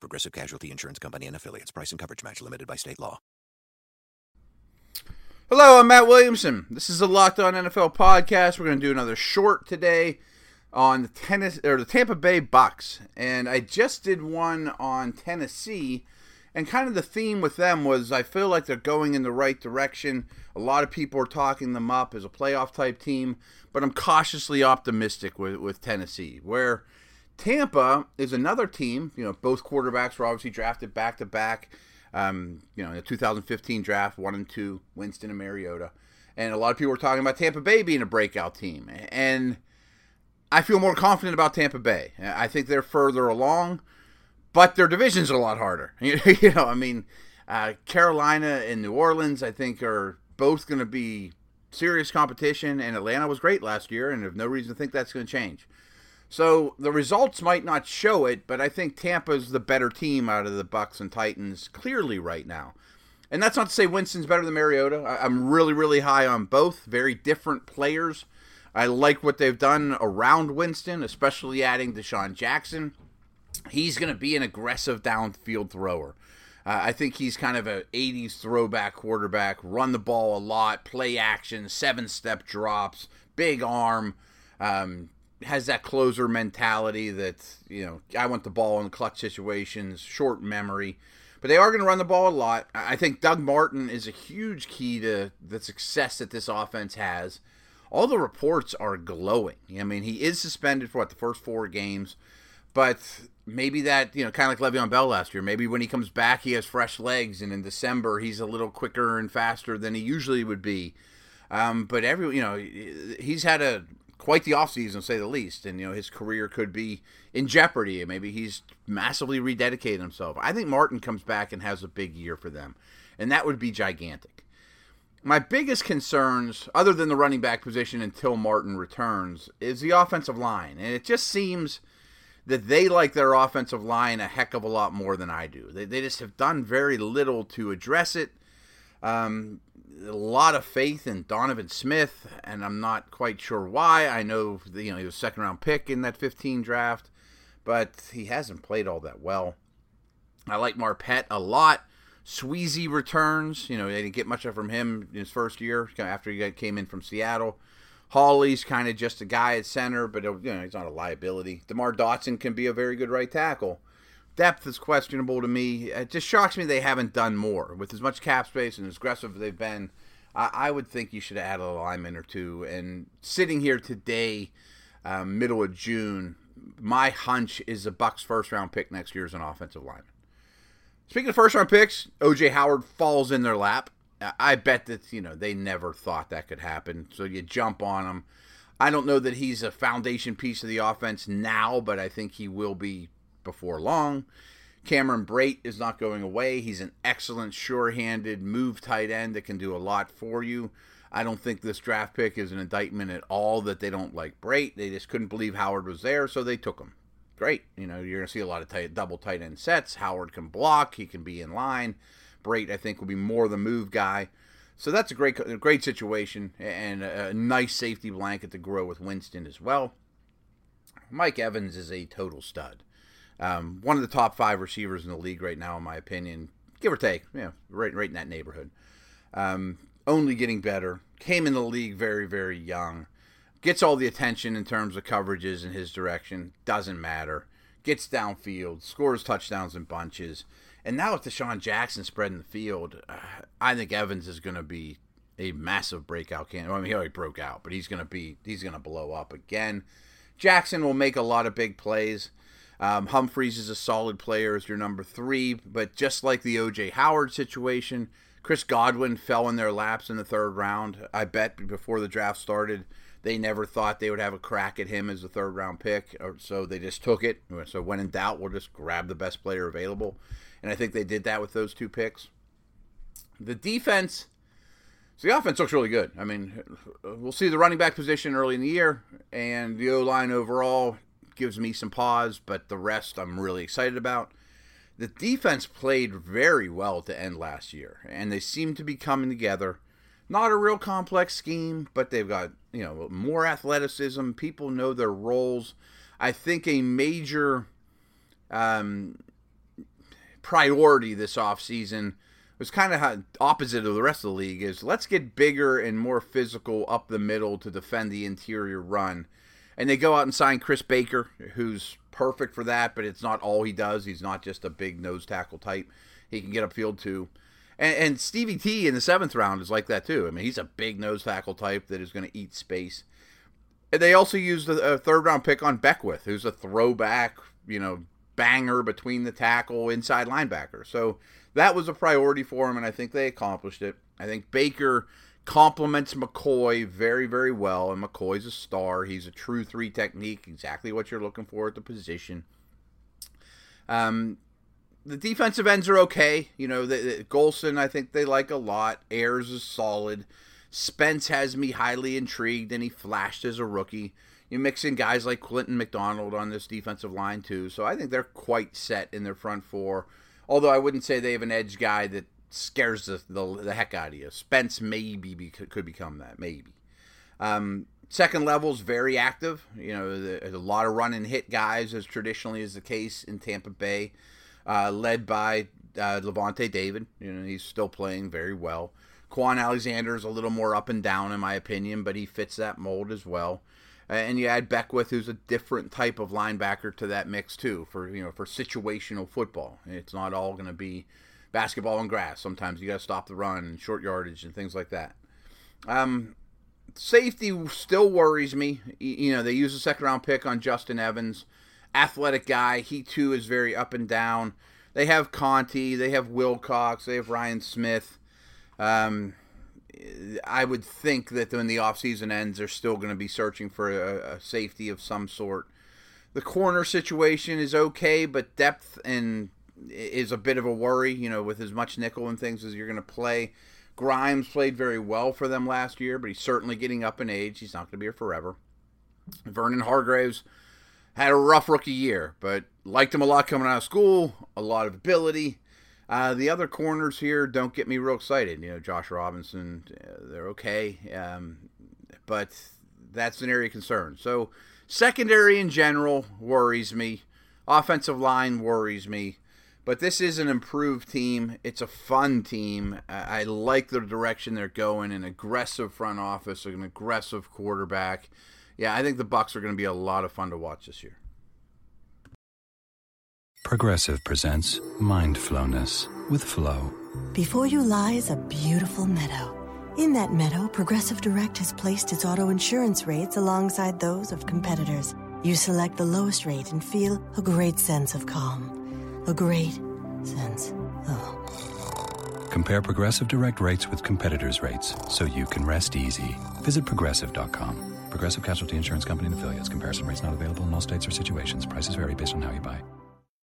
Progressive Casualty Insurance Company and affiliates. Price and coverage match limited by state law. Hello, I'm Matt Williamson. This is the Locked On NFL podcast. We're going to do another short today on the tennis or the Tampa Bay Bucks, and I just did one on Tennessee. And kind of the theme with them was I feel like they're going in the right direction. A lot of people are talking them up as a playoff type team, but I'm cautiously optimistic with, with Tennessee, where Tampa is another team. You know, both quarterbacks were obviously drafted back to back. You know, in the 2015 draft, one and two, Winston and Mariota, and a lot of people were talking about Tampa Bay being a breakout team, and I feel more confident about Tampa Bay. I think they're further along, but their division's a lot harder. you know, I mean, uh, Carolina and New Orleans, I think, are both going to be serious competition, and Atlanta was great last year, and have no reason to think that's going to change. So the results might not show it, but I think Tampa's the better team out of the Bucks and Titans clearly right now. And that's not to say Winston's better than Mariota. I'm really, really high on both. Very different players. I like what they've done around Winston, especially adding DeSean Jackson. He's going to be an aggressive downfield thrower. Uh, I think he's kind of a 80s throwback quarterback, run the ball a lot, play action, seven step drops, big arm. Um, has that closer mentality that you know I want the ball in clutch situations, short memory, but they are going to run the ball a lot. I think Doug Martin is a huge key to the success that this offense has. All the reports are glowing. I mean, he is suspended for what the first four games, but maybe that you know kind of like Le'Veon Bell last year. Maybe when he comes back, he has fresh legs, and in December he's a little quicker and faster than he usually would be. Um, but every you know he's had a quite the offseason, say the least. And, you know, his career could be in jeopardy. Maybe he's massively rededicated himself. I think Martin comes back and has a big year for them. And that would be gigantic. My biggest concerns, other than the running back position until Martin returns, is the offensive line. And it just seems that they like their offensive line a heck of a lot more than I do. They, they just have done very little to address it. Um, a lot of faith in Donovan Smith, and I'm not quite sure why. I know you know he was second round pick in that 15 draft, but he hasn't played all that well. I like Marpet a lot. Sweezy returns. You know, they didn't get much from him in his first year after he came in from Seattle. Hawley's kind of just a guy at center, but you know he's not a liability. Demar Dotson can be a very good right tackle depth is questionable to me. It just shocks me they haven't done more with as much cap space and as aggressive they've been. I, I would think you should add a lineman or two. And sitting here today, um, middle of June, my hunch is the Bucks' first round pick next year is an offensive lineman. Speaking of first round picks, OJ Howard falls in their lap. I bet that you know they never thought that could happen. So you jump on him. I don't know that he's a foundation piece of the offense now, but I think he will be before long. Cameron Brate is not going away. He's an excellent, sure handed move tight end that can do a lot for you. I don't think this draft pick is an indictment at all that they don't like Brate. They just couldn't believe Howard was there, so they took him. Great. You know, you're going to see a lot of tight, double tight end sets. Howard can block, he can be in line. Brate, I think, will be more the move guy. So that's a great, a great situation and a nice safety blanket to grow with Winston as well. Mike Evans is a total stud. Um, one of the top five receivers in the league right now, in my opinion, give or take, yeah, right, right in that neighborhood. Um, only getting better. Came in the league very, very young. Gets all the attention in terms of coverages in his direction. Doesn't matter. Gets downfield. Scores touchdowns in bunches. And now with DeSean Jackson spreading the field, uh, I think Evans is going to be a massive breakout candidate. I mean, he already broke out, but he's going to be he's going to blow up again. Jackson will make a lot of big plays. Um, Humphries is a solid player as your number three, but just like the OJ Howard situation, Chris Godwin fell in their laps in the third round. I bet before the draft started, they never thought they would have a crack at him as a third round pick, so they just took it. So when in doubt, we'll just grab the best player available, and I think they did that with those two picks. The defense, so the offense looks really good. I mean, we'll see the running back position early in the year, and the O line overall gives me some pause, but the rest I'm really excited about. The defense played very well to end last year, and they seem to be coming together. Not a real complex scheme, but they've got you know more athleticism. People know their roles. I think a major um, priority this offseason was kind of opposite of the rest of the league is let's get bigger and more physical up the middle to defend the interior run. And they go out and sign Chris Baker, who's perfect for that, but it's not all he does. He's not just a big nose tackle type. He can get upfield too. And, and Stevie T in the seventh round is like that too. I mean, he's a big nose tackle type that is going to eat space. And they also used a, third round pick on Beckwith, who's a throwback, you know, banger between the tackle, inside linebacker. So that was a priority for him, and I think they accomplished it. I think Baker complements McCoy very, very well, and McCoy's a star. He's a true three technique, exactly what you're looking for at the position. Um, the defensive ends are okay. You know, the, the, Gholston, I think they like a lot. Ayers is solid. Spence has me highly intrigued, and he flashed as a rookie. You mix in guys like Clinton McDonald on this defensive line too, so I think they're quite set in their front four. Although I wouldn't say they have an edge guy that scares the, the, the heck out of you. Spence maybe be, could become that, maybe. Um, second level is very active. You know, there's a lot of run and hit guys, as traditionally is the case in Tampa Bay, uh, led by uh, Lavonte David. You know, he's still playing very well. Kwon Alexander is a little more up and down, in my opinion, but he fits that mold as well. And you add Beckwith, who's a different type of linebacker to that mix too, for you know for situational football. It's not all going to be basketball and grass. Sometimes you got to stop the run and short yardage and things like that. Um, safety still worries me. You know, they use a second round pick on Justin Evans, athletic guy. He too is very up and down. They have Conte, they have Wilcox, they have Ryan Smith. Um, I would think that when the offseason ends, they're still going to be searching for a, a, safety of some sort. The corner situation is okay, but depth and is a bit of a worry, you know, with as much nickel and things as you're going to play. Grimes played very well for them last year, but he's certainly getting up in age. He's not going to be here forever. Vernon Hargreaves had a rough rookie year, but liked him a lot coming out of school, a lot of ability. Uh, the other corners here don't get me real excited. You know, Josh Robinson, uh, they're okay, um, but that's an area of concern. So, secondary in general worries me. Offensive line worries me. But this is an improved team. It's a fun team. I like the direction they're going. An aggressive front office, an aggressive quarterback. Yeah, I think the Bucks are going to be a lot of fun to watch this year. Progressive presents Mindfulness with Flow. Before you lies a beautiful meadow. In that meadow, Progressive Direct has placed its auto insurance rates alongside those of competitors. You select the lowest rate and feel a great sense of calm a great sense of. Compare Progressive Direct rates with competitors' rates so you can rest easy. Visit progressive.com. Progressive Casualty Insurance Company and affiliates. Comparison rates not available in all states or situations. Prices vary based on how you buy.